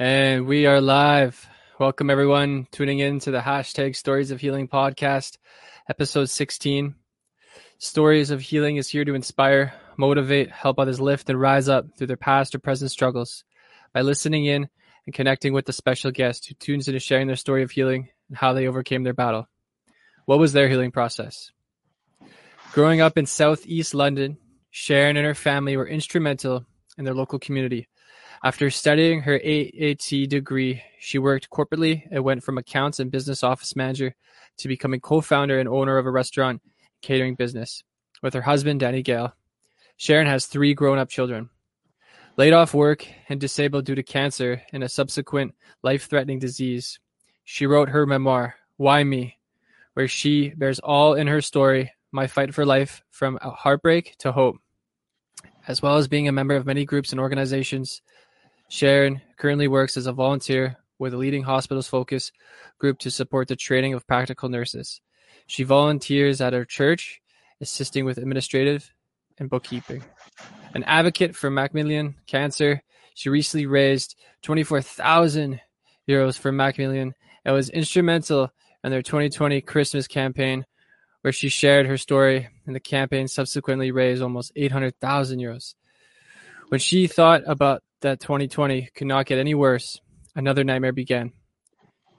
And we are live. Welcome, everyone, tuning in to the hashtag Stories of Healing podcast, episode 16. Stories of Healing is here to inspire, motivate, help others lift and rise up through their past or present struggles by listening in and connecting with the special guest who tunes in to sharing their story of healing and how they overcame their battle. What was their healing process? Growing up in southeast London, Sharon and her family were instrumental in their local community. After studying her AAT degree, she worked corporately and went from accounts and business office manager to becoming co-founder and owner of a restaurant catering business with her husband, Danny Gale. Sharon has three grown-up children. Laid off work and disabled due to cancer and a subsequent life-threatening disease, she wrote her memoir, Why Me?, where she bears all in her story my fight for life from heartbreak to hope. As well as being a member of many groups and organizations, Sharon currently works as a volunteer with a leading hospitals focus group to support the training of practical nurses. She volunteers at her church, assisting with administrative and bookkeeping. An advocate for Macmillan Cancer, she recently raised 24,000 euros for Macmillan and was instrumental in their 2020 Christmas campaign where she shared her story and the campaign subsequently raised almost 800,000 euros. When she thought about that 2020 could not get any worse, another nightmare began.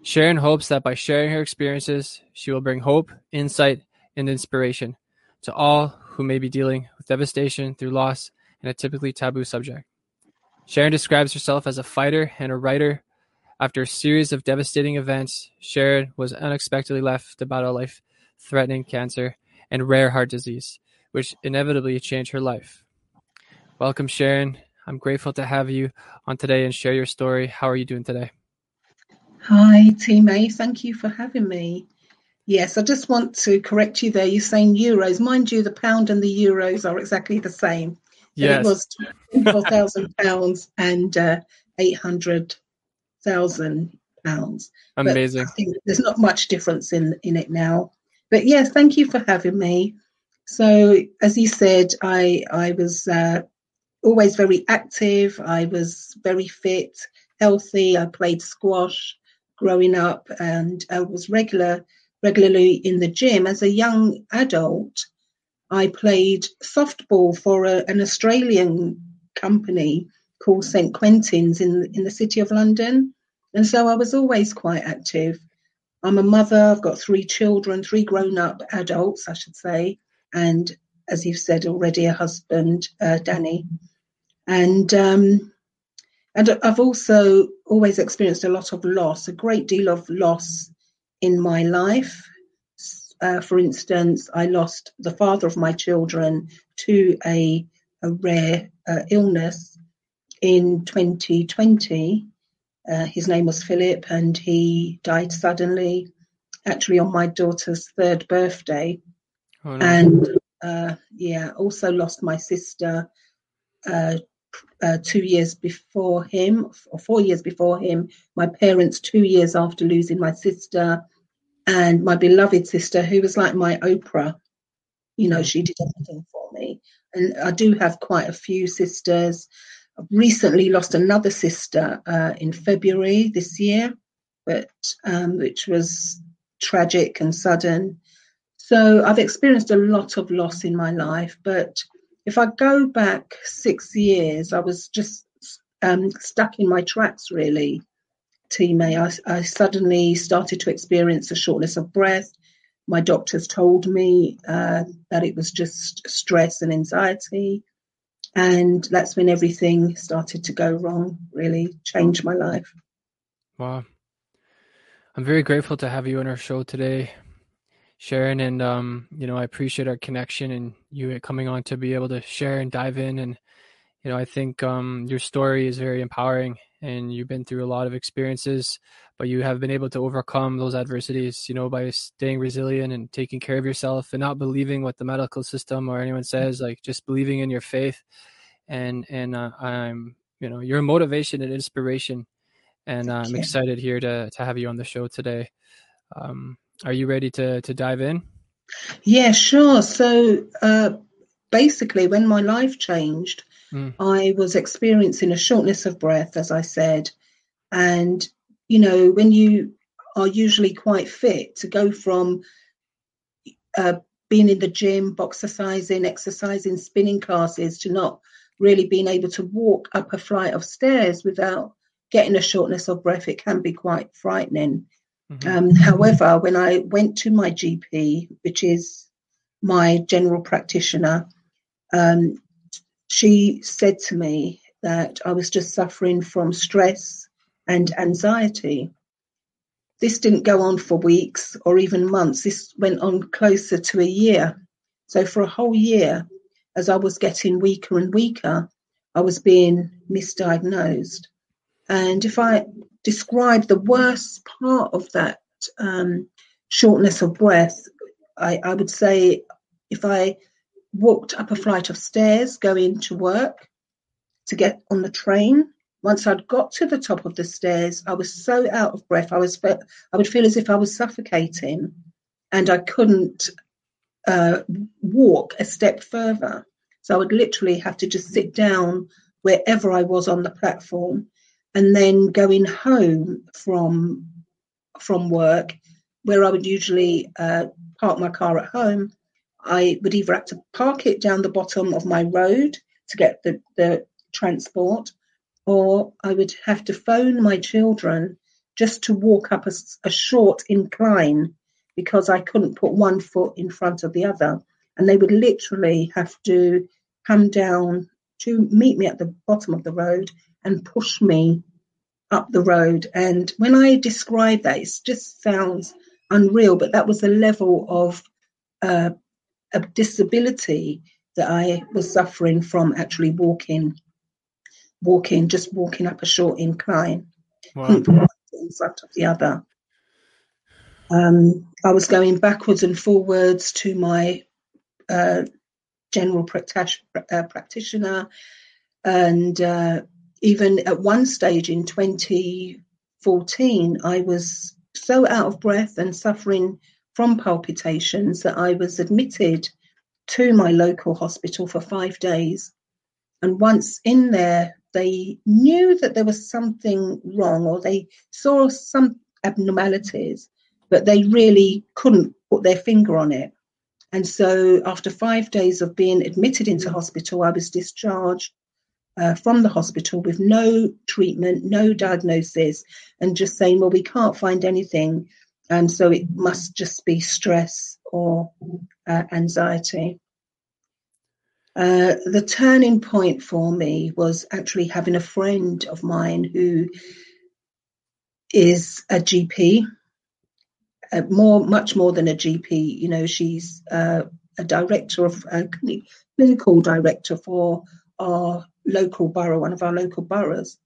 Sharon hopes that by sharing her experiences, she will bring hope, insight, and inspiration to all who may be dealing with devastation through loss and a typically taboo subject. Sharon describes herself as a fighter and a writer. After a series of devastating events, Sharon was unexpectedly left to battle life threatening cancer, and rare heart disease, which inevitably changed her life. Welcome, Sharon. I'm grateful to have you on today and share your story. How are you doing today? Hi, T May. Thank you for having me. Yes, I just want to correct you there. You're saying euros. Mind you, the pound and the euros are exactly the same. Yes. It was £24,000 and uh, 800,000 pounds. Amazing. there's not much difference in, in it now. But yes, thank you for having me. So, as you said, I I was uh, always very active. I was very fit, healthy. I played squash growing up, and I was regular regularly in the gym. As a young adult, I played softball for a, an Australian company called St Quentin's in in the city of London, and so I was always quite active. I'm a mother. I've got three children, three grown-up adults, I should say, and as you've said already, a husband, uh, Danny, and um, and I've also always experienced a lot of loss, a great deal of loss in my life. Uh, for instance, I lost the father of my children to a, a rare uh, illness in 2020 uh, his name was Philip, and he died suddenly, actually on my daughter's third birthday. Oh, no. And uh, yeah, also lost my sister uh, two years before him, or four years before him. My parents two years after losing my sister, and my beloved sister, who was like my Oprah. You know, she did everything for me. And I do have quite a few sisters recently lost another sister uh, in February this year, but um, which was tragic and sudden. So I've experienced a lot of loss in my life. But if I go back six years, I was just um, stuck in my tracks really. Team I suddenly started to experience a shortness of breath. My doctors told me uh, that it was just stress and anxiety and that's when everything started to go wrong really changed my life wow i'm very grateful to have you on our show today sharon and um, you know i appreciate our connection and you coming on to be able to share and dive in. And you know i think um, your story is very empowering and you've been through a lot of experiences but you have been able to overcome those adversities you know by staying resilient and taking care of yourself and not believing what the medical system or anyone says like just believing in your faith. And and uh, i'm you know your motivation and inspiration. And uh, i'm excited here to to have you on the show today. Um, are you ready to to dive in yeah sure so uh, basically when my life changed Mm. I was experiencing a shortness of breath, as I said, And, you know, when you are usually quite fit to go from uh, being in the gym, exercising, exercising, spinning classes to not really being able to walk up a flight of stairs without getting a shortness of breath, it can be quite frightening. Mm-hmm. Um, however, when I went to my GP, which is my general practitioner, um, she said to me that I was just suffering from stress and anxiety. This didn't go on for weeks or even months. This went on closer to a year. So, for a whole year, as I was getting weaker and weaker, I was being misdiagnosed. And if I describe the worst part of that um, shortness of breath, I, I would say if I walked up a flight of stairs going to work to get on the train, once I'd got to the top of the stairs, I was so out of breath. I was I would feel as if I was suffocating, and I couldn't uh, walk a step further. So I would literally have to just sit down wherever I was on the platform, and then going home from from work, where I would usually uh, park my car at home. I would either have to park it down the bottom of my road to get the, the transport, or I would have to phone my children just to walk up a, a short incline because I couldn't put one foot in front of the other. And they would literally have to come down to meet me at the bottom of the road and push me up the road. And when I describe that, it just sounds unreal, but that was the level of uh, of disability that I was suffering from actually walking, walking, just walking up a short incline, wow. in front of the other. Um, I was going backwards and forwards to my uh, general uh, practitioner, and uh, even at one stage in 2014, I was so out of breath and suffering from palpitations that I was admitted to my local hospital for five days. And once in there, they knew that there was something wrong or they saw some abnormalities, but they really couldn't put their finger on it. And so, after five days of being admitted into hospital, I was discharged uh, from the hospital with no treatment, no diagnosis, and just saying, well, we can't find anything. And so it must just be stress or uh, anxiety. Uh, the turning point for me was actually having a friend of mine who is a GP, uh, more, much more than a GP. You know, she's uh, a director of a clinical director for our local borough, one of our local boroughs.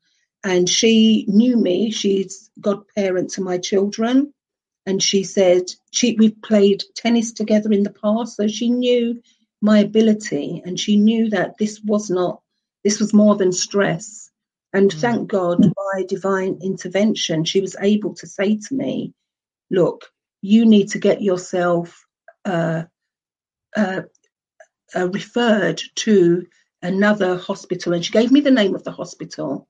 And she knew me. She's godparent to my children. And she said she we've played tennis together in the past, so she knew my ability and she knew that this was not this was more than stress. And mm. thank God, by divine intervention, she was able to say to me, "Look, you need to get yourself uh, uh, uh, referred to another hospital and she gave me the name of the hospital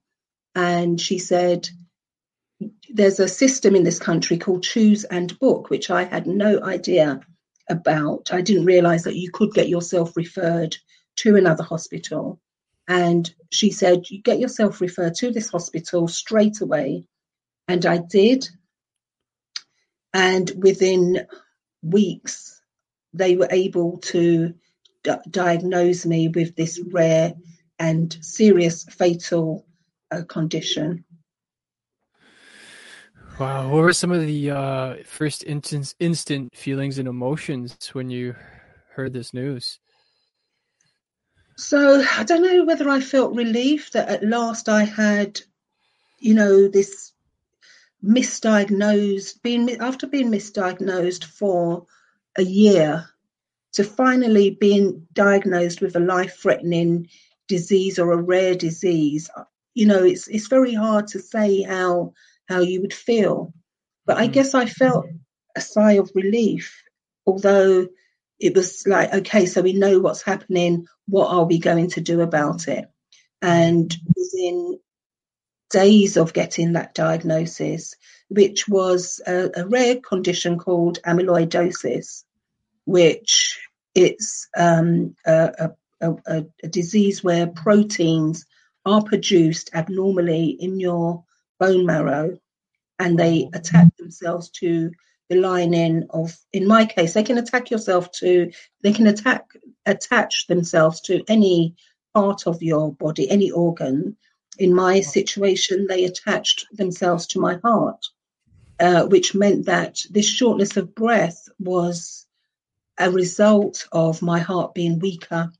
and she said there's a system in this country called choose and book which i had no idea about. I didn't realize that you could get yourself referred to another hospital. And she said you get yourself referred to this hospital straight away. And i did. And within weeks they were able to diagnose me with this rare and serious fatal uh, condition. Wow, what were some of the uh, first instant, instant feelings and emotions when you heard this news? So I don't know whether I felt relief that at last I had, you know, this misdiagnosed, being after being misdiagnosed for a year to finally being diagnosed with a life-threatening disease or a rare disease, you know, it's it's very hard to say how how you would feel. But I mm. guess I felt a sigh of relief, although it was like, okay, so we know what's happening. What are we going to do about it? And within days of getting that diagnosis, which was a, a rare condition called amyloidosis, which it's um, a, a, a, disease where proteins are produced abnormally in your bone marrow and they attach themselves to the lining of in my case they can attack yourself to they can attack attach themselves to any part of your body any organ. In my situation they attached themselves to my heart uh, which meant that this shortness of breath was a result of my heart being weaker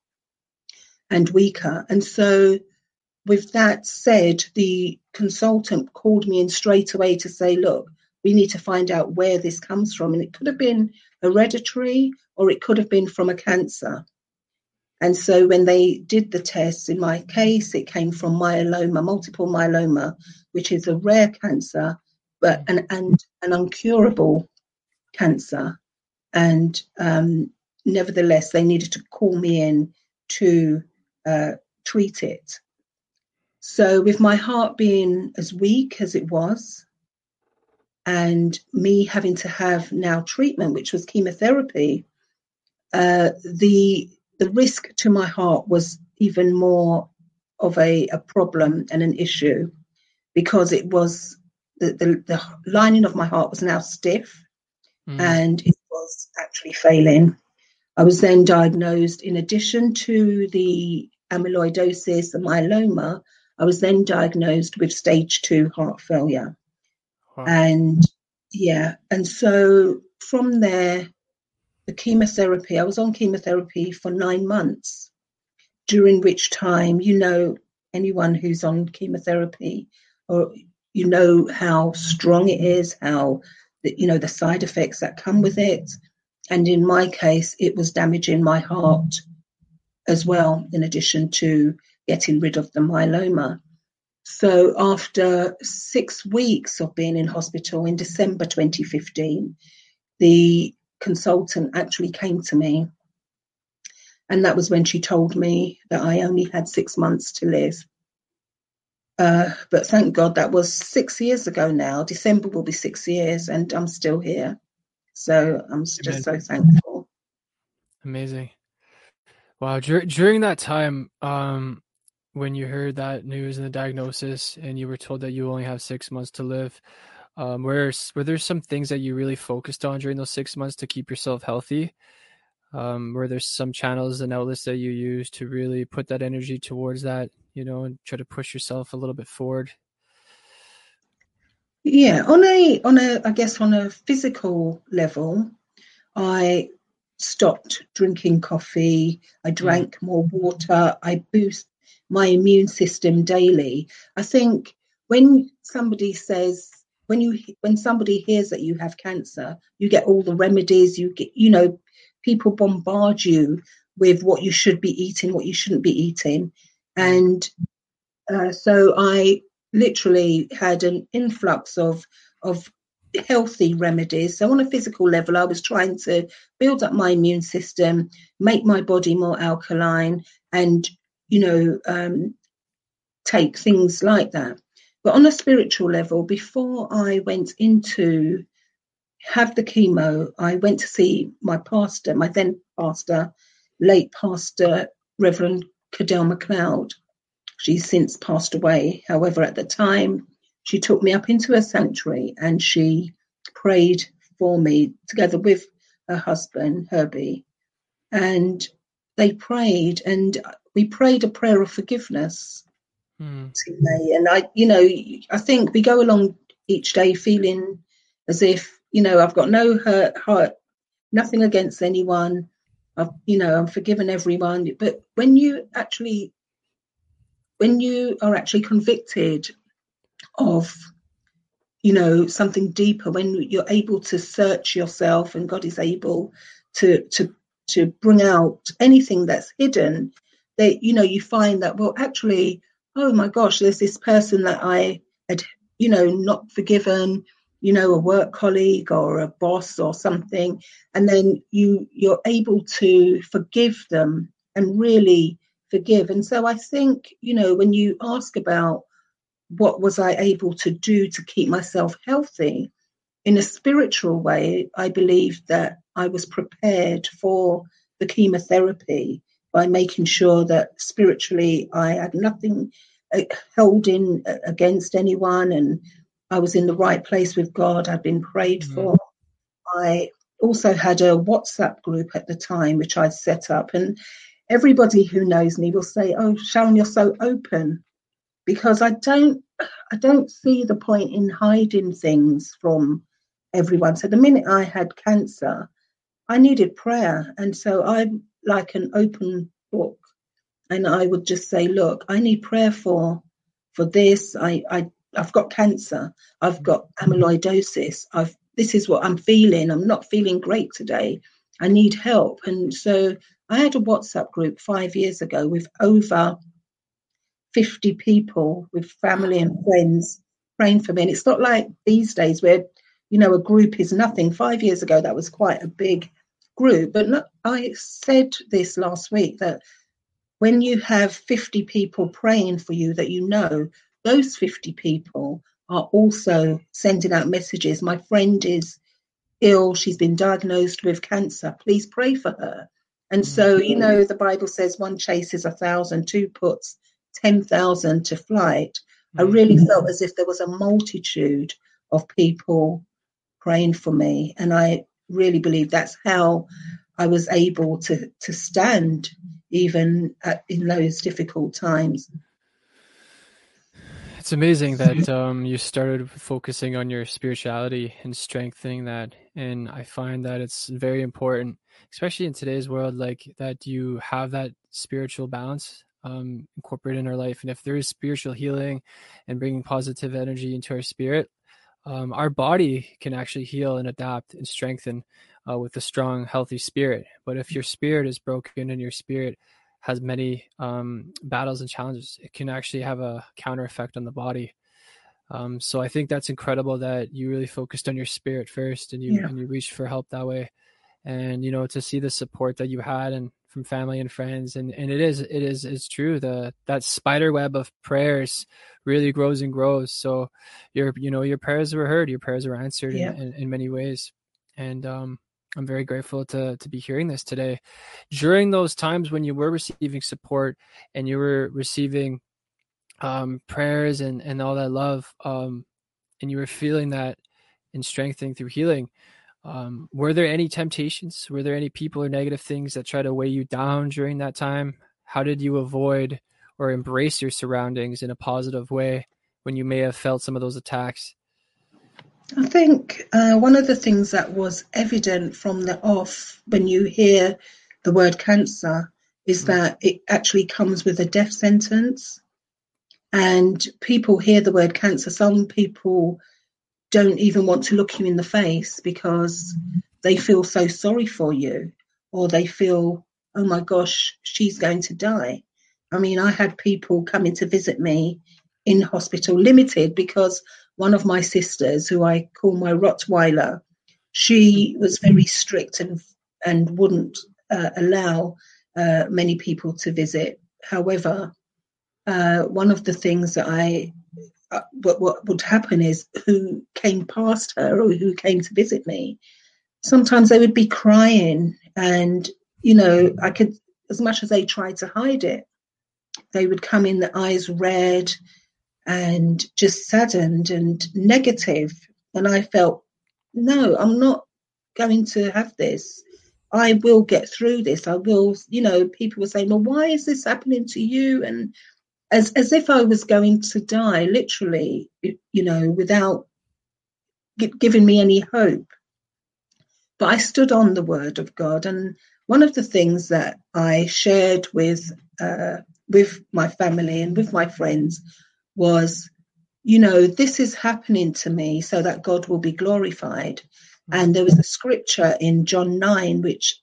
and weaker and so with that said the consultant called me in straight away to say look we need to find out where this comes from. And it could have been hereditary or it could have been from a cancer. And so when they did the tests, in my case, it came from myeloma, multiple myeloma, which is a rare cancer, but an, and an uncurable cancer. And um, nevertheless, they needed to call me in to uh, treat it. So, with my heart being as weak as it was, and me having to have now treatment, which was chemotherapy, uh, the the risk to my heart was even more of a, a problem and an issue because it was the, the, the lining of my heart was now stiff mm. and it was actually failing. I was then diagnosed, in addition to the amyloidosis and myeloma, I was then diagnosed with stage two heart failure. And yeah, and so from there, the chemotherapy, I was on chemotherapy for nine months, during which time, you know, anyone who's on chemotherapy, or you know how strong it is, how, you know, the side effects that come with it. And in my case, it was damaging my heart as well, in addition to getting rid of the myeloma. So after six weeks of being in hospital in December 2015, the consultant actually came to me. And that was when she told me that I only had six months to live. Uh, but thank God that was six years ago now. December will be six years, and I'm still here. So I'm just so thankful. Amazing. Wow. Dur- during that time, um, when you heard that news and the diagnosis and you were told that you only have six months to live um, were, were there some things that you really focused on during those six months to keep yourself healthy um, were there some channels and outlets that you use to really put that energy towards that you know and try to push yourself a little bit forward yeah on a on a i guess on a physical level i stopped drinking coffee i mm. drank more water i boost my immune system daily. I think when somebody says when you when somebody hears that you have cancer, you get all the remedies. You get you know people bombard you with what you should be eating, what you shouldn't be eating, and uh, so I literally had an influx of of healthy remedies. So on a physical level, I was trying to build up my immune system, make my body more alkaline, and you know, um, take things like that. But on a spiritual level, before I went into have the chemo, I went to see my pastor, my then pastor, late pastor, Reverend Cadell MacLeod. She's since passed away. However, at the time, she took me up into her sanctuary and she prayed for me together with her husband, Herbie. And they prayed, and we prayed a prayer of forgiveness mm. to me. And I, you know, I think we go along each day feeling as if, you know, I've got no hurt, hurt, nothing against anyone. I've, you know, I'm forgiven everyone. But when you actually, when you are actually convicted of, you know, something deeper, when you're able to search yourself and God is able to to to bring out anything that's hidden that, you know, you find that, well, actually, oh my gosh, there's this person that I had, you know, not forgiven, you know, a work colleague or a boss or something. And then you, you're able to forgive them and really forgive. And so I think, you know, when you ask about what was I able to do to keep myself healthy? In a spiritual way, I believe that I was prepared for the chemotherapy by making sure that spiritually I had nothing uh, held in uh, against anyone and I was in the right place with God. I'd been prayed mm-hmm. for. I also had a WhatsApp group at the time, which I'd set up. And everybody who knows me will say, Oh, Sharon, you're so open because I don't I don't see the point in hiding things from everyone. So the minute I had cancer, I needed prayer. And so I'm like an open book. And I would just say, look, I need prayer for for this. I, I I've got cancer. I've mm. got amyloidosis. I've this is what I'm feeling. I'm not feeling great today. I need help. And so I had a WhatsApp group five years ago with over 50 people with family and friends praying for me. And it's not like these days where, you know, a group is nothing. Five years ago, that was quite a big group. But look, I said this last week that when you have 50 people praying for you that you know, those 50 people are also sending out messages. My friend is ill. She's been diagnosed with cancer. Please pray for her. And so, you mm-hmm. know, the Bible says one chases a thousand, two puts 10,000 to flight, I mm. really felt as if there was a multitude of people praying for me. And I really believe that's how I was able to, to stand even at, in those difficult times. It's amazing that um, you started focusing on your spirituality and strengthening that. And I find that it's very important, especially in today's world, like that you have that spiritual balance um, incorporate in our life. And if there is spiritual healing and bringing positive energy into our spirit, um, our body can actually heal and adapt and strengthen uh, with a strong, healthy spirit. But if your spirit is broken and your spirit has many um, battles and challenges, it can actually have a counter effect on the body. Um, so I think that's incredible that you really focused on your spirit first and you yeah. and you reached for help that way. And you know to see the support that you had and from family and friends and and it is it is it's true the that spider web of prayers really grows and grows so your you know your prayers were heard your prayers were answered yeah. in, in, in many ways and um I'm very grateful to to be hearing this today. During those times when you were receiving support and you were receiving um, prayers and and all that love, um, and you were feeling that and strengthening through healing, um, were there any temptations? Were there any people or negative things that try to weigh you down during that time? How did you avoid or embrace your surroundings in a positive way when you may have felt some of those attacks? I think uh, one of the things that was evident from the off when you hear the word cancer is mm. that it actually comes with a death sentence. And people hear the word cancer. Some people don't even want to look you in the face because they feel so sorry for you or they feel, oh my gosh, she's going to die. I mean, I had people coming to visit me in hospital limited because one of my sisters, who I call my Rottweiler, she was very strict and and wouldn't uh, allow uh, many people to visit. However, uh, one of the things that I uh, what, what would happen is who came past her or who came to visit me, sometimes they would be crying, and you know, I could, as much as they tried to hide it, they would come in the eyes red and just saddened and negative. And I felt, no, I'm not going to have this. I will get through this. I will, you know, people were saying, well, why is this happening to you? And as as if I was going to die, literally, you know, without giving me any hope. But I stood on the word of God, and one of the things that I shared with uh, with my family and with my friends was, you know, this is happening to me so that God will be glorified. And there was a scripture in John nine which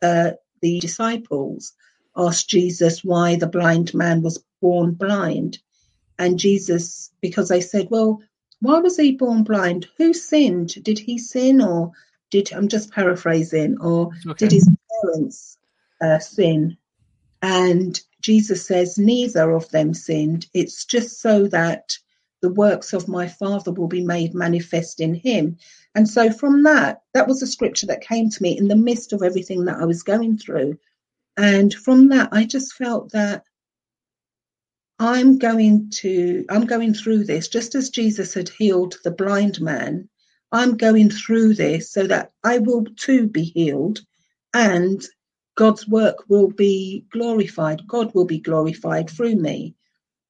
uh, the disciples asked Jesus why the blind man was born blind. And Jesus, because they said, well, why was he born blind? Who sinned? Did he sin or did, I'm just paraphrasing, or okay. did his parents uh, sin? And Jesus says, neither of them sinned. It's just so that the works of my Father will be made manifest in him. And so from that, that was a scripture that came to me in the midst of everything that I was going through. And from that, I just felt that I'm going to, I'm going through this just as Jesus had healed the blind man. I'm going through this so that I will too be healed and God's work will be glorified. God will be glorified through me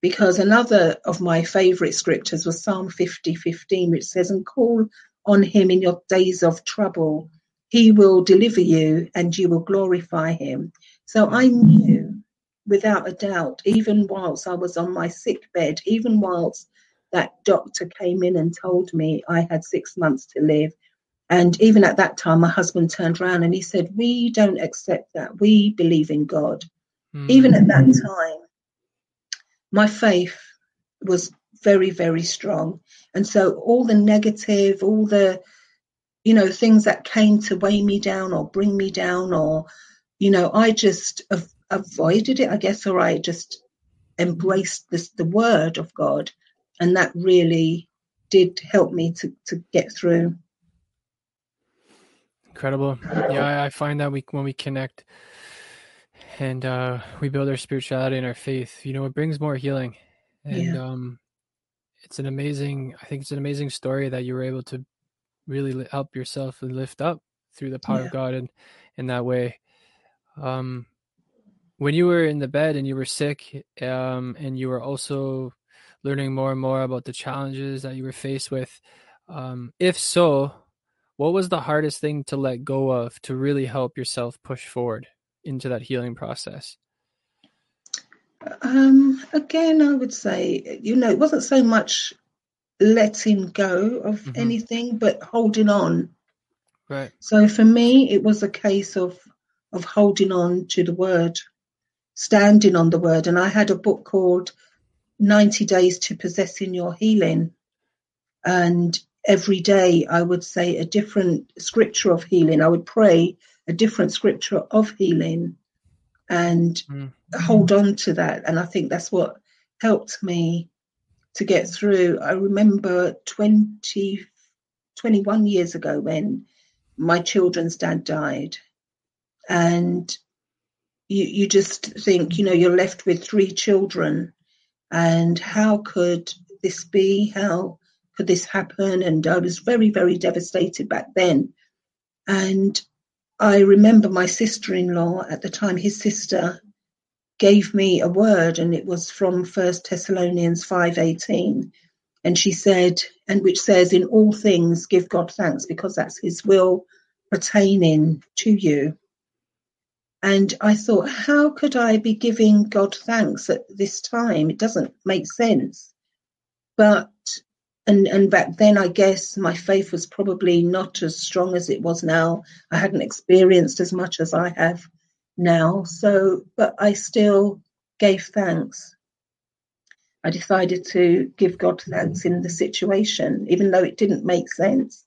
because another of my favorite scriptures was Psalm 50 15, which says, And call on him in your days of trouble. He will deliver you and you will glorify him. So I knew without a doubt, even whilst I was on my sick bed, even whilst that doctor came in and told me I had six months to live. And even at that time, my husband turned around and he said, We don't accept that. We believe in God. Mm. Even at that time, my faith was very, very strong. And so all the negative, all the, you know, things that came to weigh me down or bring me down, or, you know, I just av- avoided it, I guess, or I just embraced this, the word of God. And that really did help me to, to get through. Incredible. Yeah, I, I find that we when we connect and uh, we build our spirituality and our faith, you know, it brings more healing. And yeah. um, it's an amazing, I think it's an amazing story that you were able to really help yourself and lift up through the power yeah. of God and in that way. Um, when you were in the bed and you were sick, um, and you were also learning more and more about the challenges that you were faced with, um, if so, what was the hardest thing to let go of to really help yourself push forward? into that healing process? Um, again, I would say, you know, it wasn't so much letting go of mm-hmm. anything, but holding on. Right. So for me, it was a case of of holding on to the word, standing on the word. And I had a book called 90 Days to Possessing Your Healing. And every day I would say a different scripture of healing. I would pray a different scripture of healing and mm. hold on to that. And I think that's what helped me to get through. I remember 20, 21 years ago when my children's dad died. And you, you just think, you know, you're left with three children. And how could this be? How could this happen? And I was very, very devastated back then. And I remember my sister-in-law at the time, his sister gave me a word and it was from First Thessalonians 5:18 and she said and which says in all things give God thanks because that's his will pertaining to you. And I thought how could I be giving God thanks at this time? It doesn't make sense. But and and back then i guess my faith was probably not as strong as it was now. I hadn't experienced as much as i have now. So but i still gave thanks. I decided to give god thanks in the situation even though it didn't make sense.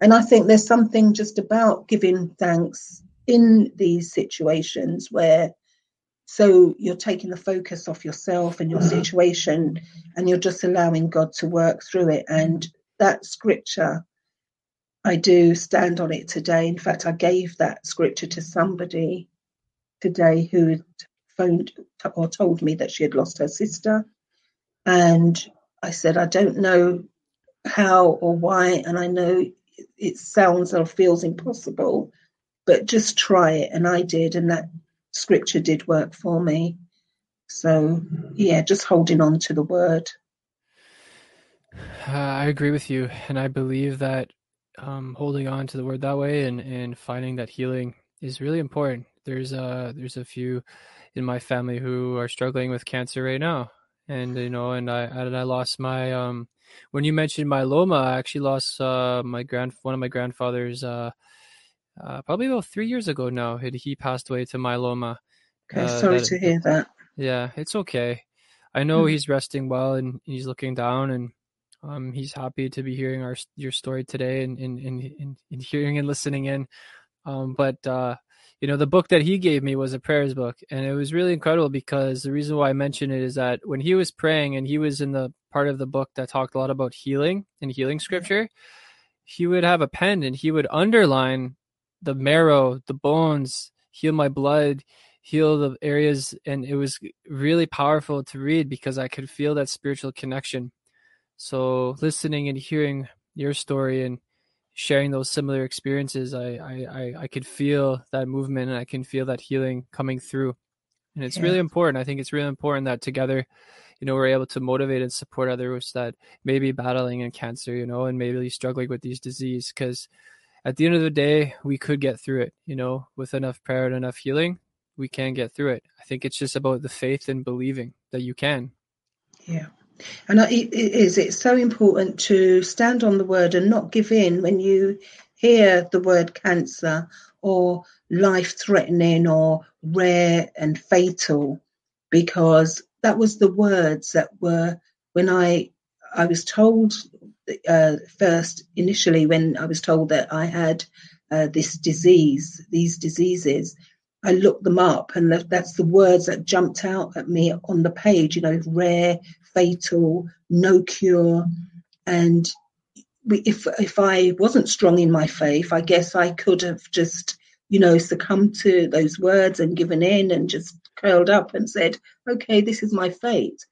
And i think there's something just about giving thanks in these situations where so you're taking the focus off yourself and your mm-hmm. situation, and you're just allowing God to work through it. And that scripture, I do stand on it today. In fact, I gave that scripture to somebody today who had phoned or told me that she had lost her sister. And I said, I don't know how or why, and I know it sounds or feels impossible, but just try it. And I did, and that scripture did work for me. So, yeah, just holding on to the word. Uh, I agree with you. And I believe that um, holding on to the word that way and, and finding that healing is really important. There's a, there's a few in my family who are struggling with cancer right now. And, you know, and I, and I lost my, um, when you mentioned myeloma, I actually lost, uh, my grand, one of my grandfather's, uh, uh, probably about three years ago now. He, he passed away to myeloma. Okay, uh, sorry that, to hear that. Yeah, it's okay. I know mm. he's resting well and he's looking down and um, he's happy to be hearing our your story today and in, in, in hearing and listening in. Um, but uh, you know, the book that he gave me was a prayers book, and it was really incredible because the reason why I mention it is that when he was praying and he was in the part of the book that talked a lot about healing and healing scripture, he would have a pen and he would underline the marrow, the bones, heal my blood, heal the areas, and it was really powerful to read because I could feel that spiritual connection. So listening and hearing your story and sharing those similar experiences, I, I, I could feel that movement and I can feel that healing coming through. And it's yeah. really important. I think it's really important that together, you know, we're able to motivate and support others that may be battling in cancer, you know, and maybe struggling with these disease. Because at the end of the day, we could get through it, you know, with enough prayer and enough healing, we can get through it. I think it's just about the faith and believing that you can. Yeah. And it is, it's so important to stand on the word and not give in when you hear the word cancer or life threatening or rare and fatal, because that was the words that were when I I was told uh, first initially when I was told that I had uh, this disease, these diseases. I looked them up, and that's the words that jumped out at me on the page. You know, rare, fatal, no cure. And if if I wasn't strong in my faith, I guess I could have just, you know, succumbed to those words and given in and just curled up and said, "Okay, this is my fate."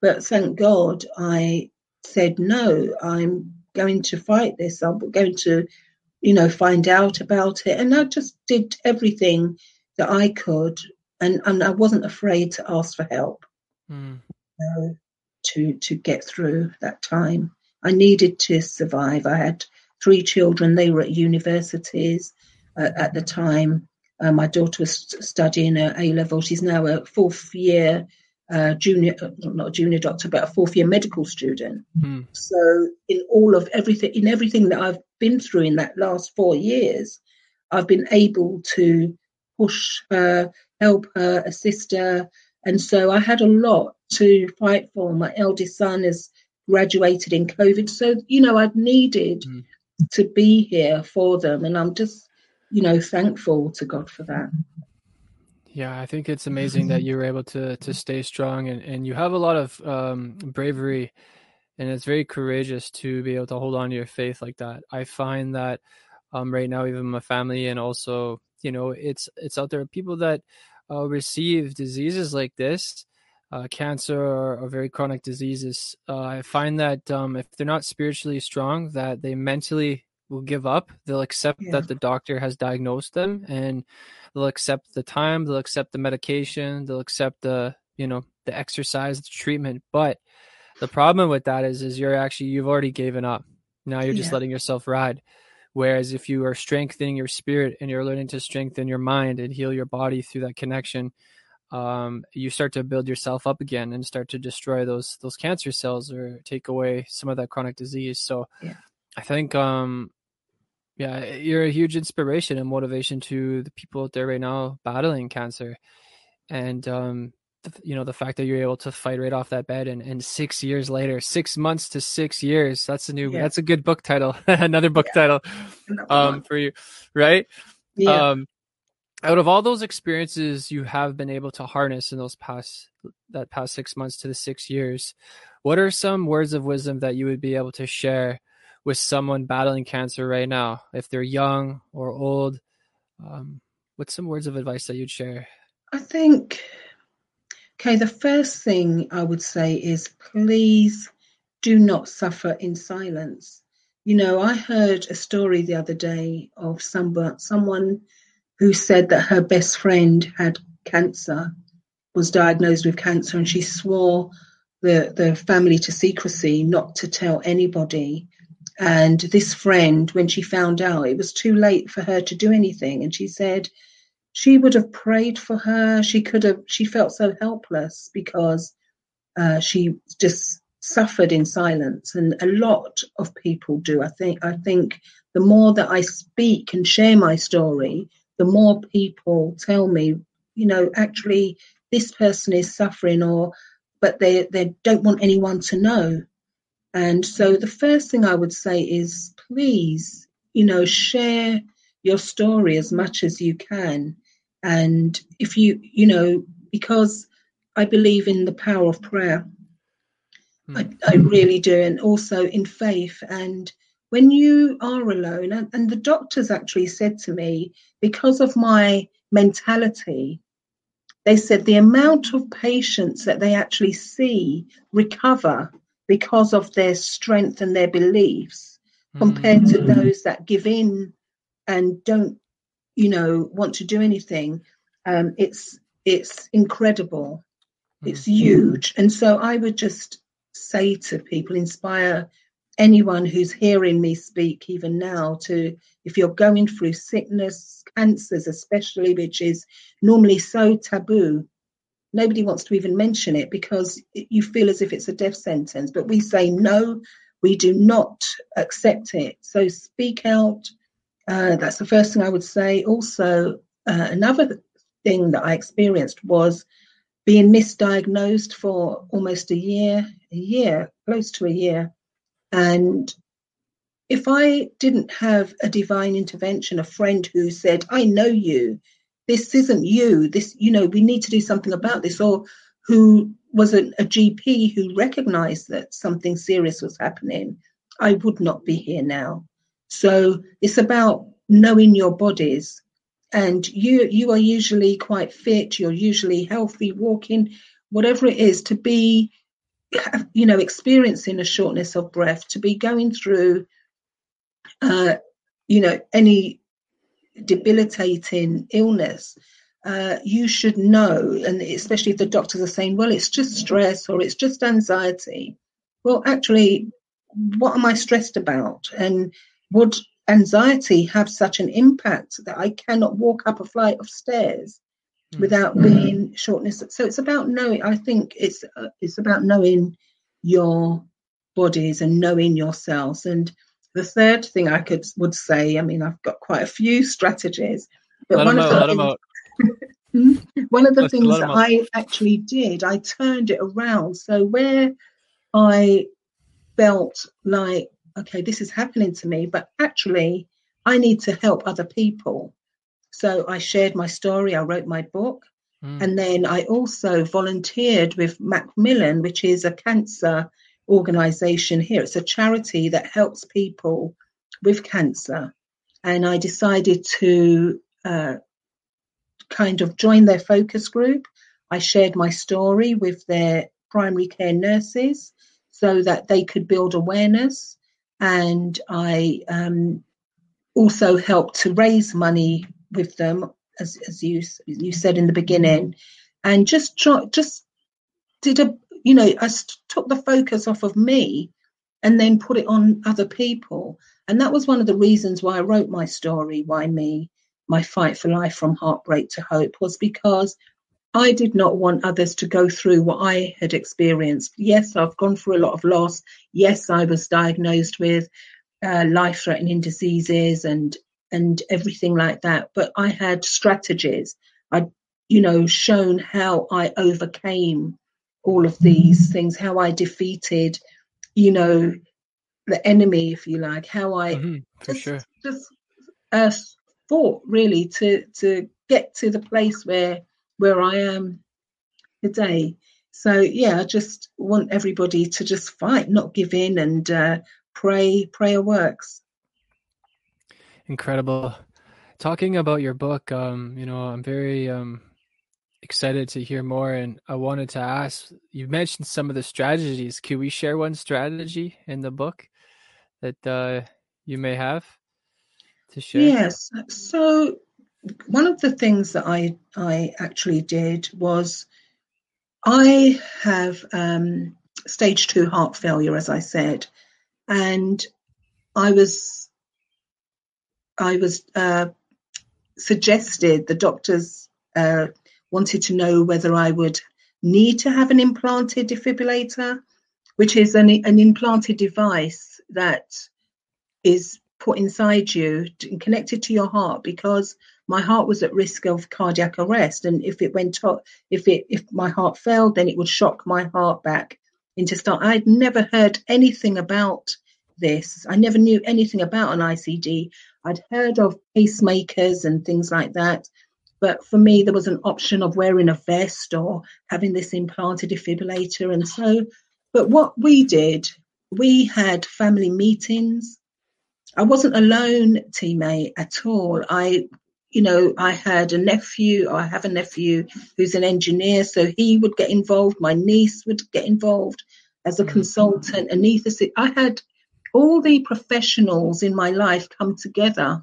But thank God, I said, "No, I'm going to fight this. I'm going to, you know, find out about it." And I just did everything that I could, and and I wasn't afraid to ask for help. Mm. To to get through that time. I needed to survive. I had three children. They were at universities uh, at the time. Uh, my daughter was studying her A level. She's now a fourth year uh, junior, not a junior doctor, but a fourth year medical student. Mm. So in all of everything, in everything that I've been through in that last four years, I've been able to push her, help her, assist her, and so I had a lot to fight for. My eldest son has graduated in COVID. So, you know, I've needed mm. to be here for them. And I'm just, you know, thankful to God for that. Yeah, I think it's amazing that you were able to to stay strong and, and you have a lot of um, bravery and it's very courageous to be able to hold on to your faith like that. I find that um, right now, even my family and also, you know, it's it's out there people that uh, receive diseases like this, uh, cancer or, or, very chronic diseases, uh, I find that um, if they're not spiritually strong, that they mentally will give up. They'll accept yeah. that the doctor has diagnosed them, and they'll accept the time. They'll accept the medication. They'll accept the you know the exercise, the treatment. But the problem with that is, is you're actually you've already given up. Now you're just yeah. letting yourself ride. Whereas if you are strengthening your spirit and you're learning to strengthen your mind and heal your body through that connection, um, you start to build yourself up again and start to destroy those those cancer cells or take away some of that chronic disease. So yeah. I think um, yeah, you're a huge inspiration and motivation to the people out there right now battling cancer. And um, you know the fact that you're able to fight right off that bed and, and six years later six months to six years that's a new yeah. that's a good book title another book yeah. title um for you right yeah. um out of all those experiences you have been able to harness in those past that past six months to the six years what are some words of wisdom that you would be able to share with someone battling cancer right now if they're young or old um, what's some words of advice that you'd share i think Okay, the first thing I would say is please do not suffer in silence. You know, I heard a story the other day of someone, someone who said that her best friend had cancer, was diagnosed with cancer, and she swore the, the family to secrecy, not to tell anybody. And this friend, when she found out, it was too late for her to do anything. And she said, she would have prayed for her. She could have, she felt so helpless because uh, she just suffered in silence. And a lot of people do. I think, I think the more that I speak and share my story, the more people tell me, you know, actually this person is suffering or, but they, they don't want anyone to know. And so the first thing I would say is please, you know, share your story as much as you can And if you, you know, because I believe in the power of prayer, mm. I, I really do, and also in faith. And when you are alone, and, and the doctors actually said to me, because of my mentality, they said the amount of patients that they actually see recover because of their strength and their beliefs compared mm-hmm. to those that give in and don't you know want to do anything um, it's it's incredible it's mm-hmm. huge and so i would just say to people inspire anyone who's hearing me speak even now to if you're going through sickness cancers especially which is normally so taboo nobody wants to even mention it because you feel as if it's a death sentence. But we say no we do not accept it. So speak out. Uh, that's the first thing i would say. Also uh, another thing that i experienced was being misdiagnosed for almost a year a year close to a year. And if I didn't have a divine intervention, a friend who said, I know you, this isn't you, this, you know, we need to do something about this, or who was a, a GP who recognized that something serious was happening, I would not be here now. So it's about knowing your bodies. And you you are usually quite fit, you're usually healthy, walking, whatever it is, to be you know, experiencing a shortness of breath, to be going through, uh, you know, any debilitating illness, uh, you should know, and especially if the doctors are saying, well, it's just stress or it's just anxiety. Well, actually, what am I stressed about? And would anxiety have such an impact that I cannot walk up a flight of stairs? Mm. without mm. being shortness. So it's about knowing. I think it's uh, it's about knowing your bodies and knowing yourselves. And the third thing I could would say, I mean, I've got quite a few strategies, but let one of, out, the things, one of the things that I actually did, I turned it around. So where I felt like, okay, this is happening to me, but actually I need to help other people. So I shared my story, I wrote my book, mm. and then I also volunteered with Macmillan, which is a cancer organization here. It's a charity that helps people with cancer. And I decided to uh, kind of join their focus group. I shared my story with their primary care nurses so that they could build awareness. And I um, also helped to raise money with them, as, as you you said in the beginning, and just try, just did a you know I took the focus off of me and then put it on other people, and that was one of the reasons why I wrote my story. Why me? My fight for life from heartbreak to hope was because I did not want others to go through what I had experienced. Yes, I've gone through a lot of loss. Yes, I was diagnosed with uh, life threatening diseases and and everything like that. But I had strategies. I, you know, shown how I overcame all of these things, how I defeated, you know, the enemy, if you like, how I mm-hmm, just, sure. just uh, fought really to to get to the place where where I am today. So yeah, I just want everybody to just fight, not give in, and uh, pray. Prayer works. Incredible. Talking about your book, um, you know, I'm very um, excited to hear more. And I wanted to ask you mentioned some of the strategies. Could we share one strategy in the book that uh, you may have to share? Yes. So, one of the things that I, I actually did was I have um, stage two heart failure, as I said, and I was I was uh, suggested, the doctors uh, wanted to know whether I would need to have an implanted defibrillator, which is an, an implanted device that is put inside you and connected to your heart because my heart was at risk of cardiac arrest. And if it went up if it if my heart failed then it would shock my heart back into start. I'd never heard anything about this. I never knew anything about an icd I'd heard of pacemakers and things like that, But for me, there was an option of wearing a vest or having this implanted defibrillator. And so, but what we did, we had family meetings. I wasn't alone, teammate, at all. I, you know, I had a nephew, I have a nephew who's an engineer, so he would get involved. My niece would get involved as a mm-hmm. consultant, anesthetist. I had all the professionals in my life come together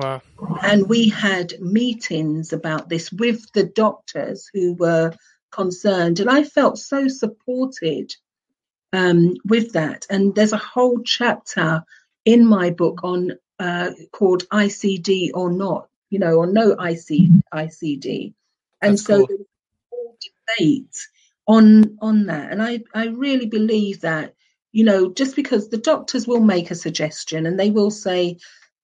Wow. And we had meetings about this with the doctors who were concerned. And I felt so supported um, with that. And there's a whole chapter in my book on uh, called ICD or not, you know, or no IC, ICD. And That's so cool. whole debate on on that. And I, I really believe that, you know, just because the doctors will make a suggestion and they will say,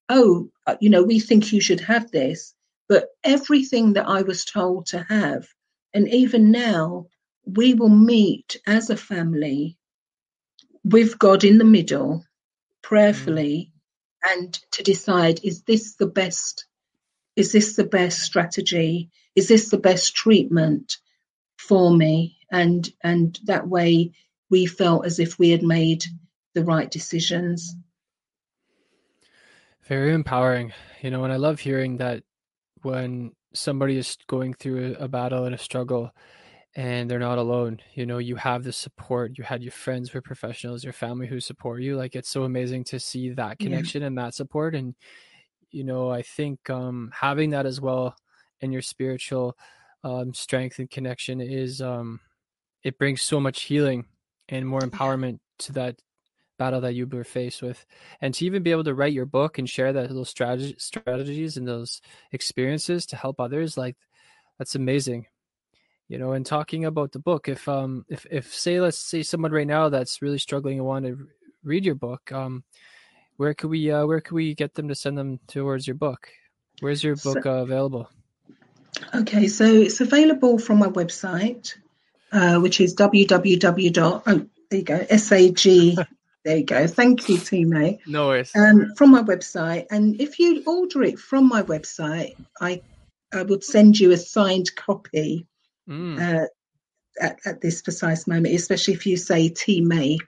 oh, uh, you know, we think you should have this. But everything that I was told to have, and even now, we will meet as a family with God in the middle, prayerfully, mm. and to decide is this the best? Is this the best strategy? Is this the best treatment for me? And and that way we felt as if we had made the right decisions. Very empowering, you know, and I love hearing that when somebody is going through a battle and a struggle and they're not alone, you know, you have the support, you had your friends who are professionals, your family who support you. Like it's so amazing to see that connection yeah. and that support. And, you know, I think um, having that as well in your spiritual um, strength and connection is, um, it brings so much healing and more empowerment to that battle that you were faced with and to even be able to write your book and share that those strategy, strategies and those experiences to help others like that's amazing you know and talking about the book if um if if say let's say someone right now that's really struggling and want to read your book um where could we uh where could we get them to send them towards your book where's your book so, uh, available okay so it's available from my website uh, which is www. Oh, there you go. SAG There you go. Thank you, T May. No worries. Um, from my website. And if you order it from my website, I, I would send you a signed copy mm. uh, at, at, this precise moment, especially if you say T May.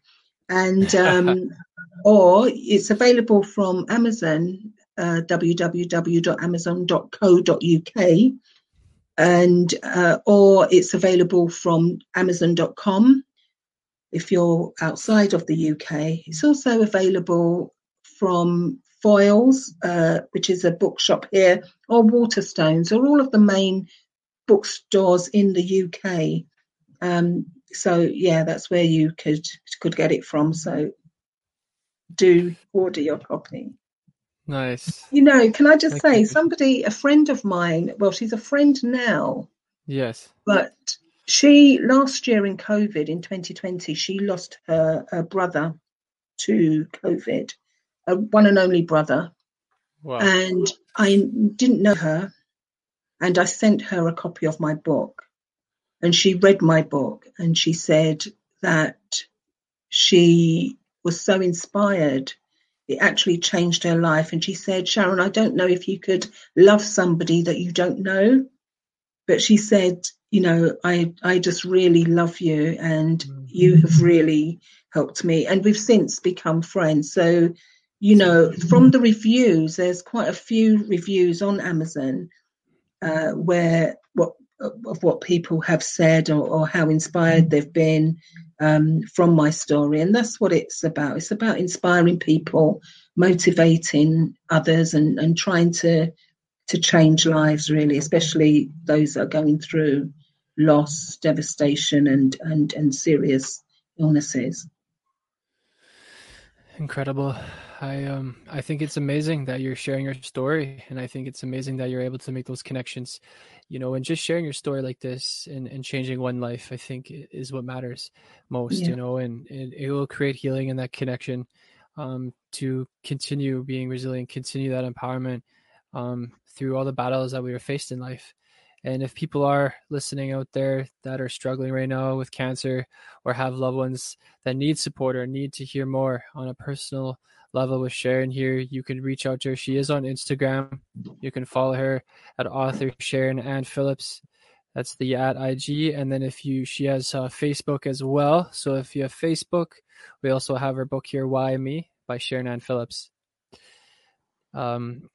And um, or it's available from Amazon, uh, www.amazon.co.uk, and uh, or it's available from Amazon.com if you're outside of the UK. It's also available from Foyles, uh, which is a bookshop here, or Waterstones, or all of the main bookstores in the UK. Um, so yeah, that's where you could could get it from. So do order your copy. Nice. You know, can I just Thank say, somebody, a friend of mine, well, she's a friend now. Yes. But she last year in COVID in 2020, she lost her, her brother to COVID, a one and only brother. Wow. And I didn't know her, and I sent her a copy of my book, and she read my book, and she said that she was so inspired. It actually changed her life. And she said, Sharon, I don't know if you could love somebody that you don't know. But she said, you know, I I just really love you, and mm-hmm. you have really helped me, and we've since become friends. So, you know, from the reviews, there's quite a few reviews on Amazon uh, where what of what people have said or, or how inspired they've been um, from my story, and that's what it's about. It's about inspiring people, motivating others, and and trying to to change lives really, especially those that are going through loss, devastation, and and and serious illnesses. Incredible. I um I think it's amazing that you're sharing your story and I think it's amazing that you're able to make those connections, you know, and just sharing your story like this and, and changing one life I think is what matters most, yeah. you know, and, and it will create healing and that connection um to continue being resilient, continue that empowerment um through all the battles that we are faced in life. And if people are listening out there that are struggling right now with cancer or have loved ones that need support or need to hear more on a personal level with Sharon here, you can reach out to her. She is on Instagram. You can follow her at author Sharon Ann Phillips. That's the at IG. And then if you, she has uh, Facebook as well. So if you have Facebook, we also have her book here, Why Me by Sharon Ann Phillips. Um,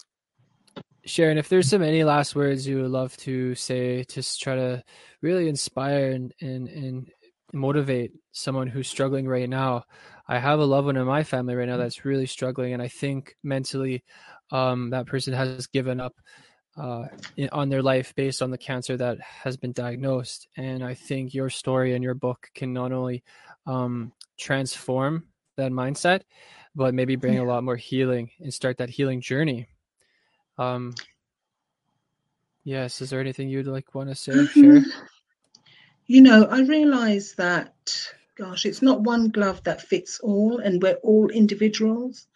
Sharon, if there's some any last words you would love to say, to try to really inspire and, and, and motivate someone who's struggling right now. I have a loved one in my family right now that's really struggling, and I think mentally, um, that person has given up uh, in, on their life based on the cancer that has been diagnosed. And I think your story and your book can not only um, transform that mindset, but maybe bring yeah. a lot more healing and start that healing journey. Um, yes, is there anything you'd like want to say, mm-hmm. share? You know, I realize that, gosh, it's not one glove that fits all, and we're all individuals.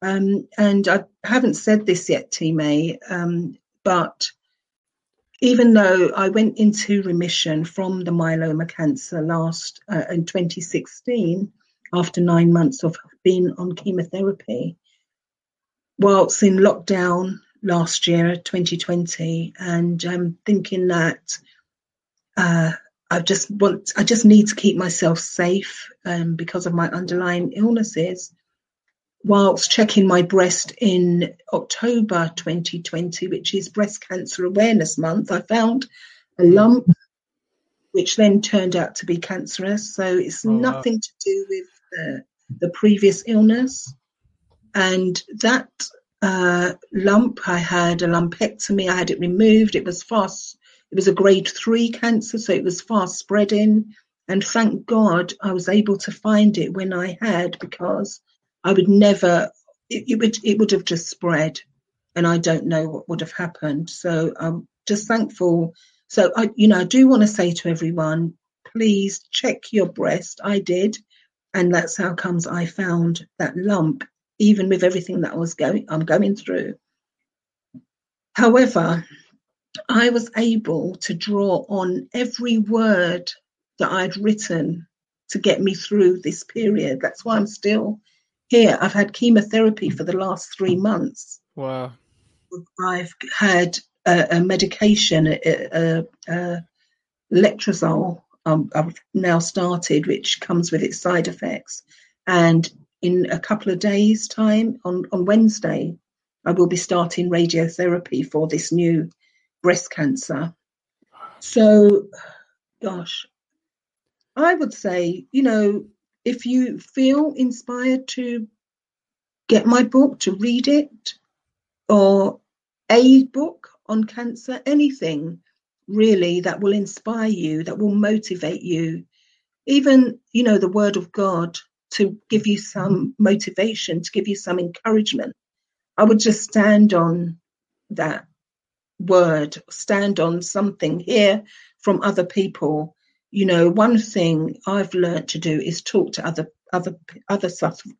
Um, and I haven't said this yet, T May, um, but even though I went into remission from the myeloma cancer last uh, in 2016, after nine months of being on chemotherapy, whilst in lockdown last year, 2020, and I'm thinking that uh, I just want, I just need to keep myself safe um, because of my underlying illnesses. Whilst checking my breast in October 2020, which is Breast Cancer Awareness Month, I found a lump which then turned out to be cancerous. So it's oh, nothing wow. to do with the, the, previous illness. And that uh, lump, I had a lumpectomy, I had it removed. It was fast it was a grade three cancer, so it was fast spreading. And thank God I was able to find it when I had because I would never, it, it would, it would have just spread and I don't know what would have happened. So I'm just thankful. So I, you know, I do want to say to everyone, please check your breast. I did. And that's how comes I found that lump, even with everything that I was going, I'm going through. However, I was able to draw on every word that I'd written to get me through this period. That's why I'm still here. I've had chemotherapy for the last three months. Wow. I've had a, a medication, a, a, a letrozole, um, I've now started, which comes with its side effects. And in a couple of days' time, on, on Wednesday, I will be starting radiotherapy for this new breast cancer. So, gosh, I would say, you know, if you feel inspired to get my book, to read it, or a book on cancer, anything really that will inspire you, that will motivate you, even, you know, the word of God to give you some motivation, to give you some encouragement. I would just stand on that word, stand on something, hear from other people. You know, one thing I've learned to do is talk to other other other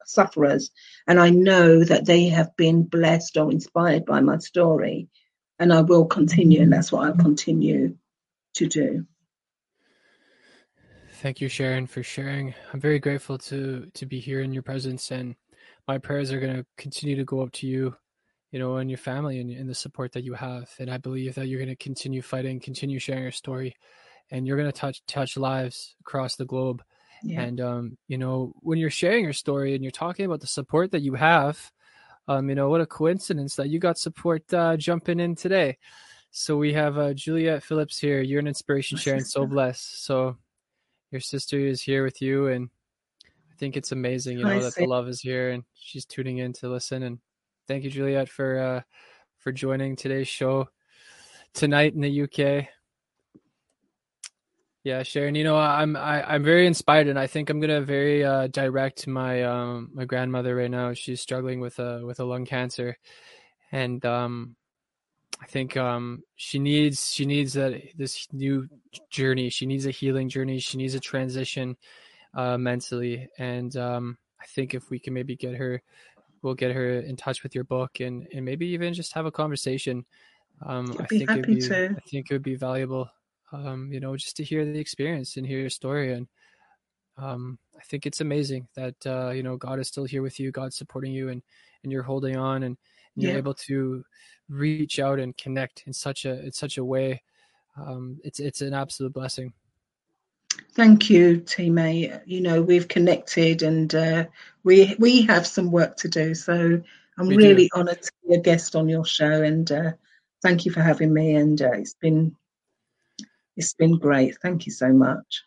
sufferers, and I know that they have been blessed or inspired by my story, and I will continue, and mm-hmm. that's what I'll continue to do. Thank you, Sharon, for sharing. I'm very grateful to to be here in your presence, and my prayers are going to continue to go up to you you know, and your family and, and the support that you have. And I believe that you're going to continue fighting, continue sharing your story, and you're going to touch touch lives across the globe. Yeah. And um, you know, when you're sharing your story and you're talking about the support that you have, um, you know, what a coincidence that you got support uh, jumping in today. So we have uh, Juliet Phillips here. You're an inspiration, Sharon. So blessed. So your sister is here with you, and I think it's amazing. You know that the love is here, and she's tuning in to listen. And thank you, Juliet, for uh, for joining today's show tonight in the UK. Yeah, Sharon. You know, I'm I, am i am very inspired, and I think I'm gonna very uh, direct my um my grandmother right now. She's struggling with a with a lung cancer, and um, I think um she needs she needs that this new journey. She needs a healing journey. She needs a transition, uh, mentally, and um, I think if we can maybe get her we'll get her in touch with your book and and maybe even just have a conversation. Um, I think it'd be to. I think it would be valuable. Um, you know, just to hear the experience and hear your story, and um, I think it's amazing that uh, you know God is still here with you, God's supporting you, and and you're holding on, and, and you're Yeah. able to reach out and connect in such a in such a way. Um, it's it's an absolute blessing. Thank you, T May. You know, we've connected and uh, we we have some work to do. So I'm We do. really honoured to be a guest on your show and uh, thank you for having me. And uh, it's been it's been great. Thank you so much.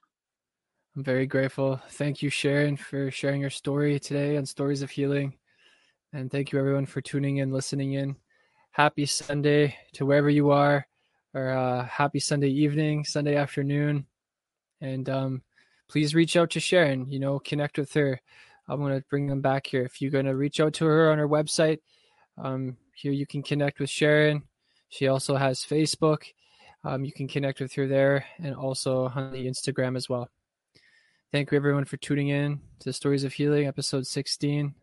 I'm very grateful. Thank you, Sharon, for sharing your story today on Stories of Healing. And thank you, everyone, for tuning in, listening in. Happy Sunday to wherever you are, or uh, happy Sunday evening, Sunday afternoon. And um, please reach out to Sharon, you know, connect with her. I'm going to bring them back here. If you're going to reach out to her on her website, um, here you can connect with Sharon. She also has Facebook. Um, you can connect with her there and also on the Instagram as well. Thank you everyone for tuning in to Stories of Healing, episode 16.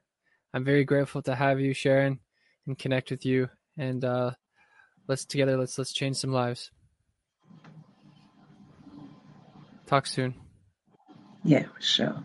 I'm very grateful to have you, Sharon, and connect with you. And uh, let's together let's let's change some lives. Talk soon. Yeah, sure.